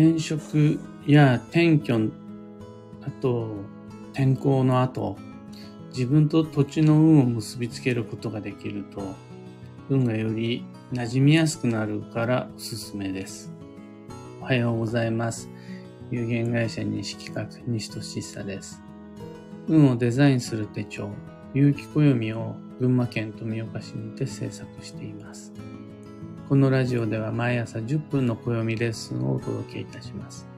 転職や転居、あと天候の後、自分と土地の運を結びつけることができると、運がより馴染みやすくなるからおすすめです。おはようございます。有限会社西企画西俊久です。運をデザインする手帳、有機暦を群馬県富岡市にて制作しています。このラジオでは毎朝10分の暦レッスンをお届けいたします。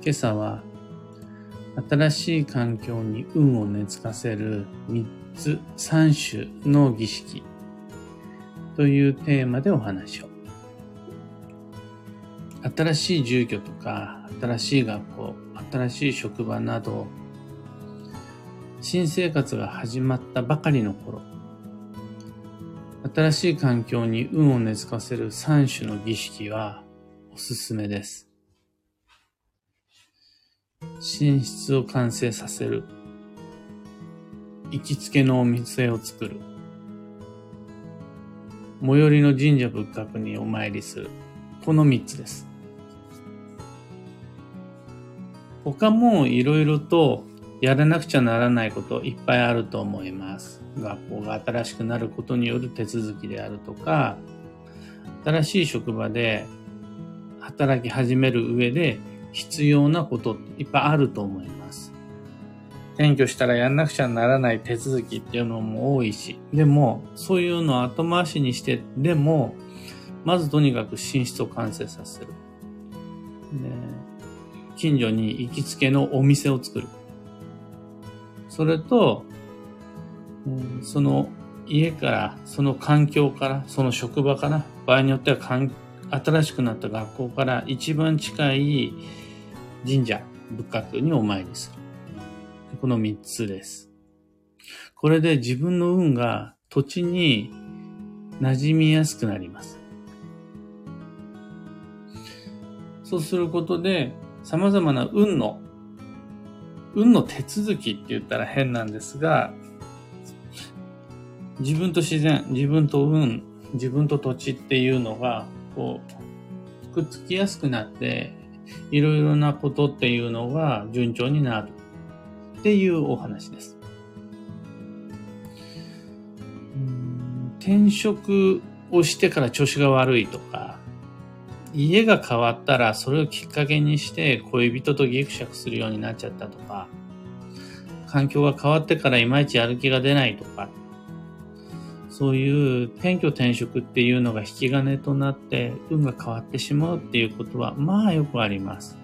今朝は新しい環境に運を根付かせる3つ3種の儀式というテーマでお話を。新しい住居とか、新しい学校、新しい職場など、新生活が始まったばかりの頃、新しい環境に運を根付かせる3種の儀式はおすすめです。寝室を完成させる。行きつけのお店を作る。最寄りの神社仏閣にお参りする。この3つです。他もいろいろとやらなくちゃならないこといっぱいあると思います。学校が新しくなることによる手続きであるとか、新しい職場で働き始める上で必要なことっていっぱいあると思います。転居したらやんなくちゃならない手続きっていうのも多いし、でも、そういうのを後回しにして、でも、まずとにかく寝室を完成させる。で近所に行きつけのお店を作る。それと、その家から、その環境から、その職場から、場合によっては新しくなった学校から一番近い神社、仏閣にお参りする。この三つです。これで自分の運が土地に馴染みやすくなります。そうすることで、様々な運の、運の手続きって言ったら変なんですが、自分と自然、自分と運、自分と土地っていうのが、こう、くっつきやすくなって、いろいろなことっていうのが順調になるっていうお話です。転職をしてから調子が悪いとか、家が変わったらそれをきっかけにして恋人とギクシャクするようになっちゃったとか、環境が変わってからいまいちやる気が出ないとか、そういう転居転職っていうのが引き金となって運が変わってしまうっていうことはまあよくあります。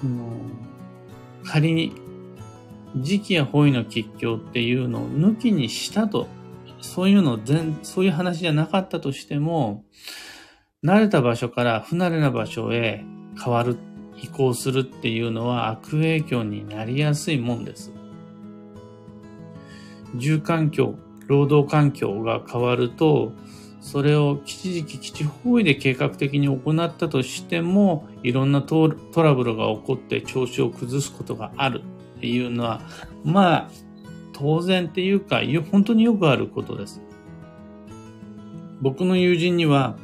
その仮に時期や方位の吉凶っていうのを抜きにしたと、そういうの全、そういう話じゃなかったとしても、慣れた場所から不慣れな場所へ変わる、移行するっていうのは悪影響になりやすいもんです。住環境、労働環境が変わると、それを吉時期基地方位で計画的に行ったとしても、いろんなトラブルが起こって調子を崩すことがあるっていうのは、まあ、当然っていうか、本当によくあることです。僕の友人には、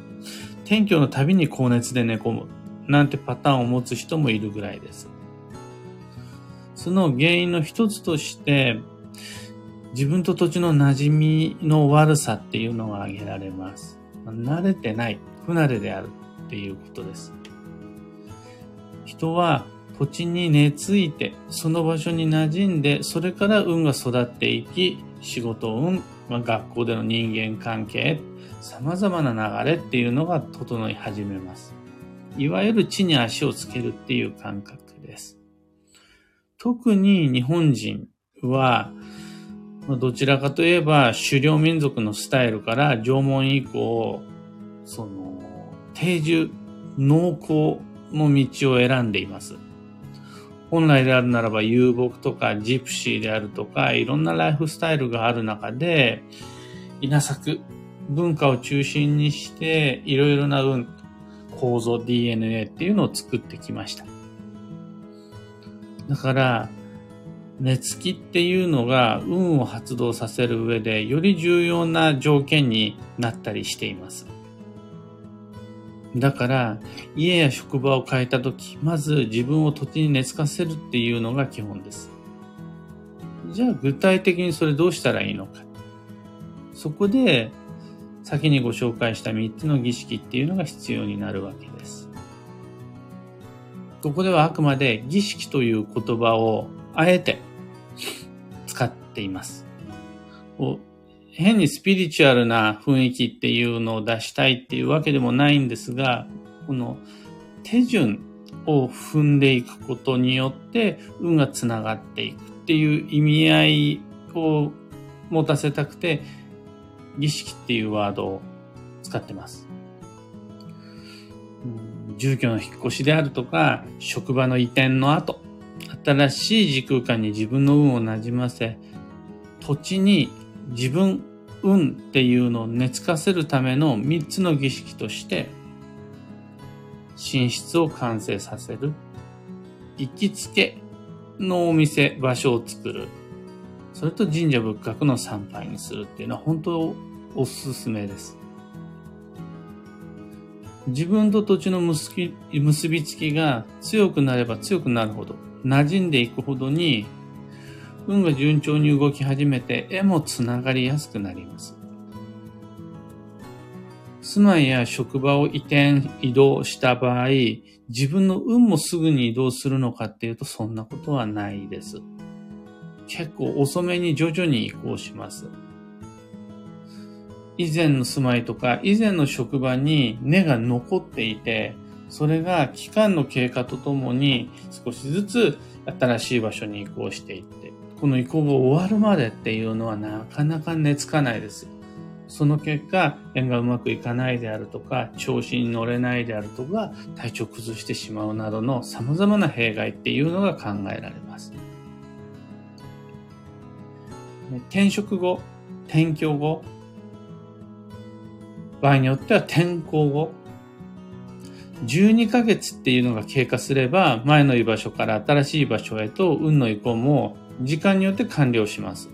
転居のたびに高熱で寝込むなんてパターンを持つ人もいるぐらいです。その原因の一つとして、自分と土地の馴染みの悪さっていうのが挙げられます。慣れてない、不慣れであるっていうことです。人は土地に根付いて、その場所に馴染んで、それから運が育っていき、仕事運、まあ、学校での人間関係、様々な流れっていうのが整い始めます。いわゆる地に足をつけるっていう感覚です。特に日本人は、どちらかといえば狩猟民族のスタイルから縄文以降、その、定住、農耕の道を選んでいます。本来であるならば遊牧とかジプシーであるとか、いろんなライフスタイルがある中で、稲作、文化を中心にして、いろいろな運、構造、DNA っていうのを作ってきました。だから、寝つきっていうのが運を発動させる上でより重要な条件になったりしています。だから、家や職場を変えたとき、まず自分を土地に根付かせるっていうのが基本です。じゃあ具体的にそれどうしたらいいのか。そこで、先にご紹介した3つの儀式っていうのが必要になるわけです。ここではあくまで儀式という言葉をあえて使っています。こう変にスピリチュアルな雰囲気っていうのを出したいっていうわけでもないんですが、この手順を踏んでいくことによって運がつながっていくっていう意味合いを持たせたくて、儀式っていうワードを使ってます。住居の引っ越しであるとか、職場の移転の後、新しい時空間に自分の運をなじませ、土地に自分、運っていうのを根付かせるための3つの儀式として、寝室を完成させる、行きつけのお店、場所を作る、それと神社仏閣の参拝にするっていうのは本当おすすめです。自分と土地の結び結びつきが強くなれば強くなるほど、馴染んでいくほどに、運が順調に動き始めて、絵もつながりやすくなります。住まいや職場を移転、移動した場合、自分の運もすぐに移動するのかっていうと、そんなことはないです。結構遅めに徐々に移行します。以前の住まいとか、以前の職場に根が残っていて、それが期間の経過とともに少しずつ新しい場所に移行していって、この移行が終わるまでっていうのはなかなか根付かないです。その結果、縁がうまくいかないであるとか、調子に乗れないであるとか、体調崩してしまうなどの様々な弊害っていうのが考えられます。転職後、転居後、場合によっては転校後、12ヶ月っていうのが経過すれば、前の居場所から新しい場所へと運の移行も時間によって完了します。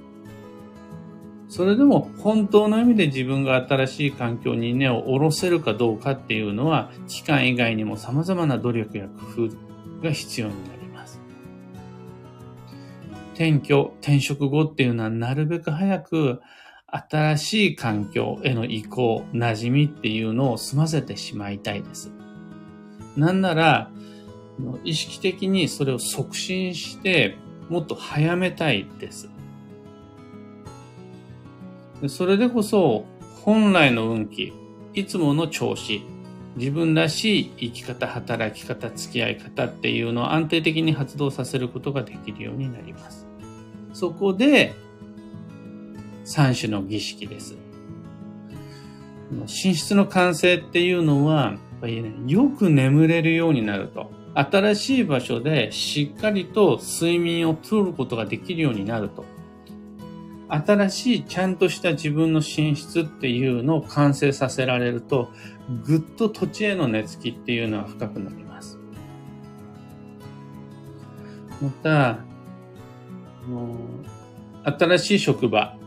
それでも本当の意味で自分が新しい環境に根を下ろせるかどうかっていうのは、期間以外にも様々な努力や工夫が必要になります。転居、転職後っていうのはなるべく早く新しい環境への移行、馴染みっていうのを済ませてしまいたいです。なんなら、意識的にそれを促進して、もっと早めたいです。それでこそ、本来の運気、いつもの調子、自分らしい生き方、働き方、付き合い方っていうのを安定的に発動させることができるようになります。そこで、三種の儀式です。寝室の完成っていうのは、ぱりね、よく眠れるようになると。新しい場所でしっかりと睡眠をとることができるようになると。新しいちゃんとした自分の寝室っていうのを完成させられると、ぐっと土地への根付きっていうのは深くなります。また、新しい職場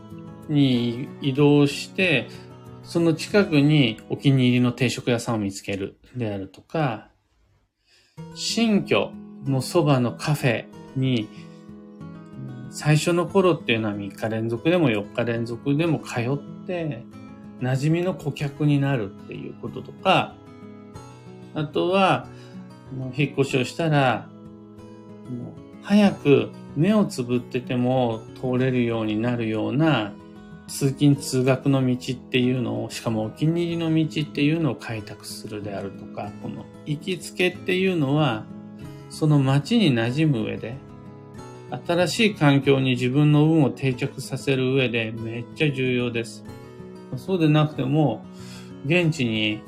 に移動して、その近くにお気に入りの定食屋さんを見つけるであるとか、新居のそばのカフェに最初の頃っていうのは3日連続でも4日連続でも通って馴染みの顧客になるっていうこととか、あとは引っ越しをしたら早く目をつぶってても通れるようになるような通勤通学の道っていうのを、しかもお気に入りの道っていうのを開拓するであるとか、この行きつけっていうのは、その街に馴染む上で、新しい環境に自分の運を定着させる上でめっちゃ重要です。そうでなくても、現地に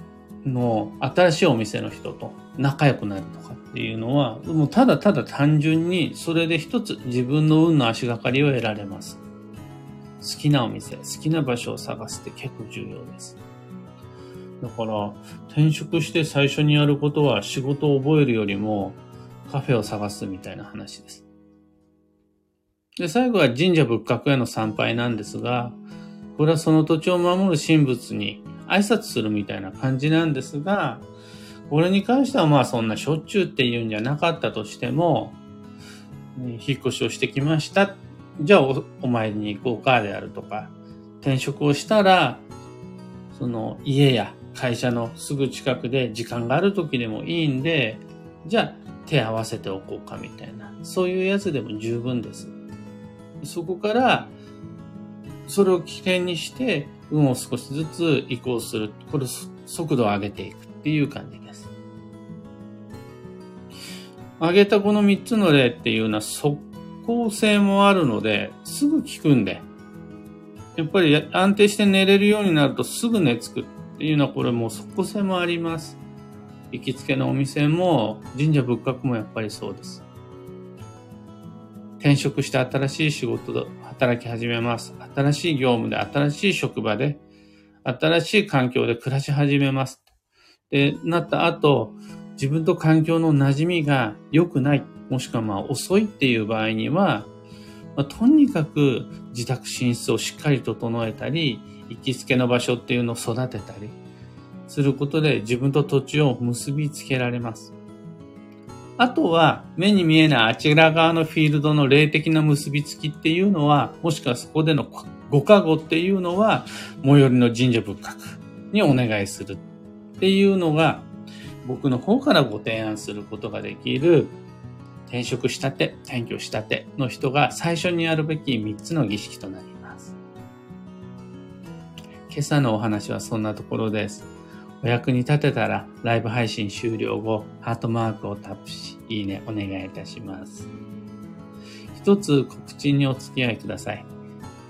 の新しいお店の人と仲良くなるとかっていうのは、もうただただ単純にそれで一つ自分の運の足がかりを得られます。好きなお店、好きな場所を探すって結構重要です。だから、転職して最初にやることは仕事を覚えるよりもカフェを探すみたいな話です。で、最後は神社仏閣への参拝なんですが、これはその土地を守る神仏に挨拶するみたいな感じなんですが、これに関してはまあそんなしょっちゅうっていうんじゃなかったとしても、引っ越しをしてきました。じゃあおお参りに行こうかであるとか、転職をしたら、その家や会社のすぐ近くで時間がある時でもいいんで、じゃあ手合わせておこうかみたいな、そういうやつでも十分です。そこから、それを起点にして、運を少しずつ移行する。これ速度を上げていくっていう感じです。上げたこの3つの例っていうのは即効性もあるので、すぐ効くんで、やっぱり安定して寝れるようになるとすぐ寝つくっていうのはこれもう即効性もあります。行きつけのお店も神社仏閣もやっぱりそうです。転職して新しい仕事で働き始めます。新しい業務で、新しい職場で、新しい環境で暮らし始めます。で、なった後、自分と環境の馴染みが良くない、もしくはまあ遅いっていう場合には、まあ、とにかく自宅寝室をしっかり整えたり、行きつけの場所っていうのを育てたりすることで自分と土地を結びつけられます。あとは、目に見えないあちら側のフィールドの霊的な結びつきっていうのは、もしくはそこでのご加護っていうのは、最寄りの神社仏閣にお願いするっていうのが、僕の方からご提案することができる、転職したて、転居したての人が最初にやるべき3つの儀式となります。今朝のお話はそんなところです。お役に立てたら、ライブ配信終了後、ハートマークをタップし、いいねお願いいたします。一つ告知にお付き合いください。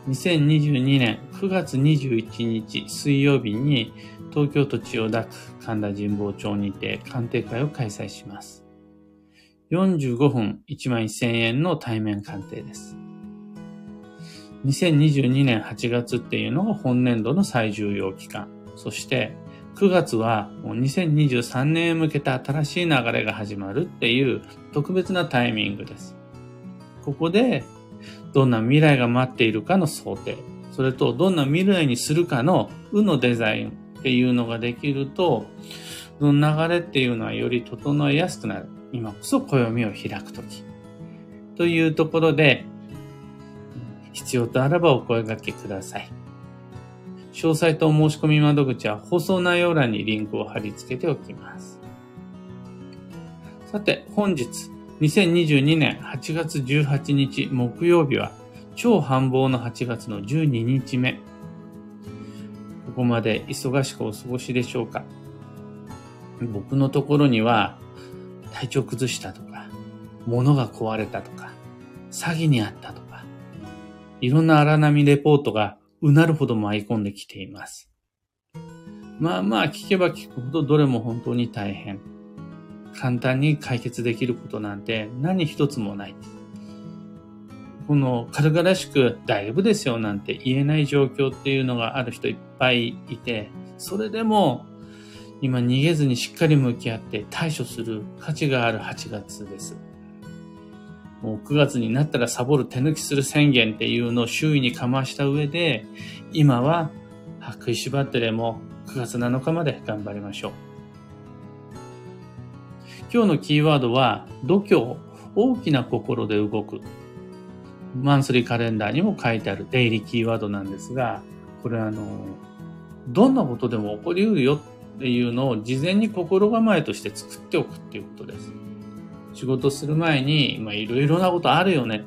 2022年9月21日水曜日に東京都千代田区神田神保町にて鑑定会を開催します。45分1万1000円の対面鑑定です。2022年8月っていうのが本年度の最重要期間。そして9月はもう2023年へ向けた新しい流れが始まるっていう特別なタイミングです。ここでどんな未来が待っているかの想定、それとどんな未来にするかのうのデザインっていうのができると、その流れっていうのはより整えやすくなる。今こそ暦を開くとき。というところで、必要とあらばお声掛けください。詳細と申し込み窓口は放送内容欄にリンクを貼り付けておきます。さて、本日、2022年8月18日木曜日は、超繁忙の8月の12日目。ここまで忙しくお過ごしでしょうか？僕のところには、体調崩したとか、物が壊れたとか、詐欺にあったとか、いろんな荒波レポートがうなるほど舞い込んできています。まあまあ聞けば聞くほどどれも本当に大変。簡単に解決できることなんて何一つもない。この軽々しく大丈夫ですよなんて言えない状況っていうのがある人いっぱいいて、それでも今逃げずにしっかり向き合って対処する価値がある8月です。もう9月になったらサボる手抜きする宣言っていうのを周囲にかました上で、今は食いしばってでも9月7日まで頑張りましょう。今日のキーワードは、度胸、大きな心で動く。マンスリーカレンダーにも書いてあるデイリーキーワードなんですが、これあの、どんなことでも起こりうるよっていうのを事前に心構えとして作っておくっていうことです。仕事する前に、まあ、いろいろなことあるよね。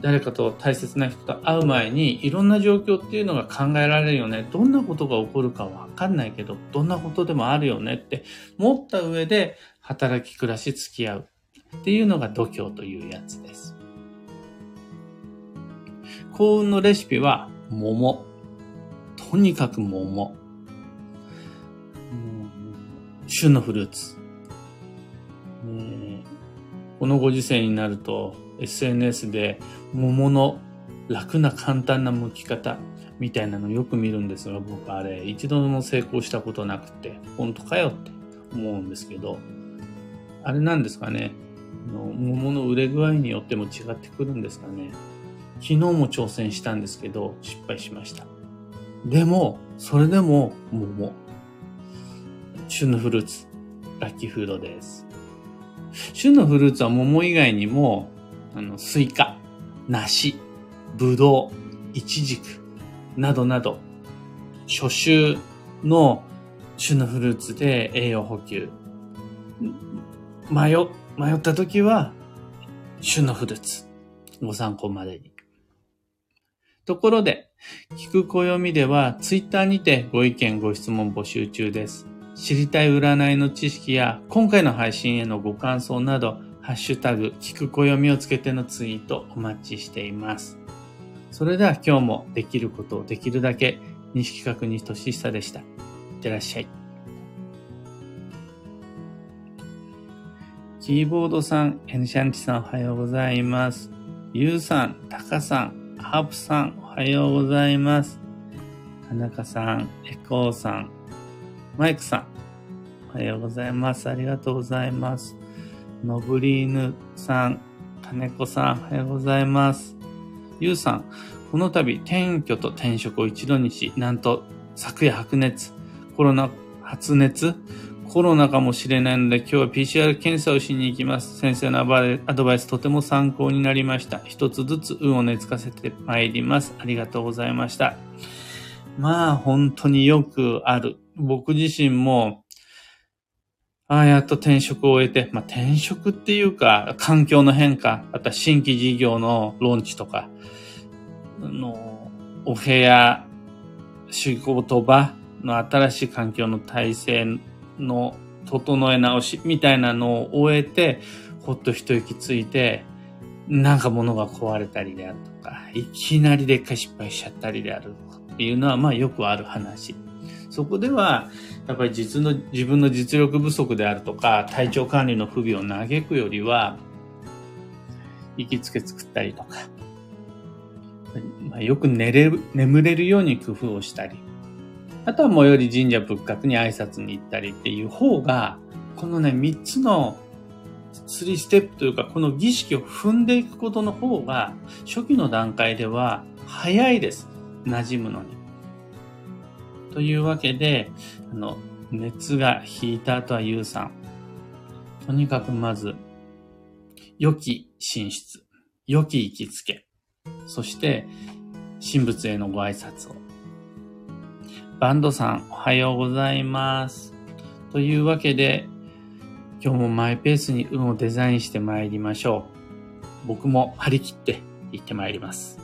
誰かと大切な人と会う前に、いろんな状況っていうのが考えられるよね。どんなことが起こるかわかんないけど、どんなことでもあるよねって持った上で、働き暮らし付き合うっていうのが度胸というやつです。幸運のレシピは桃。とにかく桃。旬のフルーツ。このご時世になると SNS で桃の楽な簡単な剥き方みたいなのよく見るんですが僕あれ一度も成功したことなくて。本当かよって思うんですけど。あれなんですかね。桃の売れ具合によっても違ってくるんですかね。昨日も挑戦したんですけど失敗しました。でもそれでも桃。旬のフルーツラッキーフードです。旬のフルーツは桃以外にも、あの、スイカ、梨、ぶどう、イチジク、などなど、初秋の旬のフルーツで栄養補給。迷、迷った時は、旬のフルーツ。ご参考までに。ところで、聞く暦では、ツイッターにてご意見、ご質問募集中です。知りたい占いの知識や、今回の配信へのご感想など、ハッシュタグ、聞く暦をつけてのツイートお待ちしています。それでは今日もできることをできるだけ、西企画に俊久でした。いってらっしゃい。キーボードさん、エンシャンチさんおはようございます。ゆうさん、たかさん、ハープさんおはようございます。田中さん、エコーさん、マイクさん、おはようございます。ありがとうございます。ノブリーヌさん、金子さん、おはようございます。ゆうさん、この度、転居と転職を一度にし、なんと、昨夜白熱、コロナ、発熱、コロナかもしれないので、今日は PCR 検査をしに行きます。先生のアドバイスとても参考になりました。一つずつ運を根付かせてまいります。ありがとうございました。まあ、本当によくある。僕自身も、ああ、やっと転職を終えて、まあ転職っていうか、環境の変化、あとは新規事業のローンチとか、あの、お部屋、仕事場の新しい環境の体制の整え直しみたいなのを終えて、ほっと一息ついて、なんか物が壊れたりであるとか、いきなりでっかい失敗しちゃったりであるっていうのは、まあよくある話。そこでは、やっぱり実の、自分の実力不足であるとか、体調管理の不備を嘆くよりは、行きつけ作ったりとか、まあ、よく寝れる、眠れるように工夫をしたり、あとは最寄り神社仏閣に挨拶に行ったりっていう方が、このね、三つの3ステップというか、この儀式を踏んでいくことの方が、初期の段階では早いです。馴染むのに。というわけで、あの、熱が引いた後は有酸。とにかくまず、良き寝室、良き行きつけ、そして、神仏へのご挨拶を。バンドさん、おはようございます。というわけで、今日もマイペースに運をデザインして参りましょう。僕も張り切って行って参ります。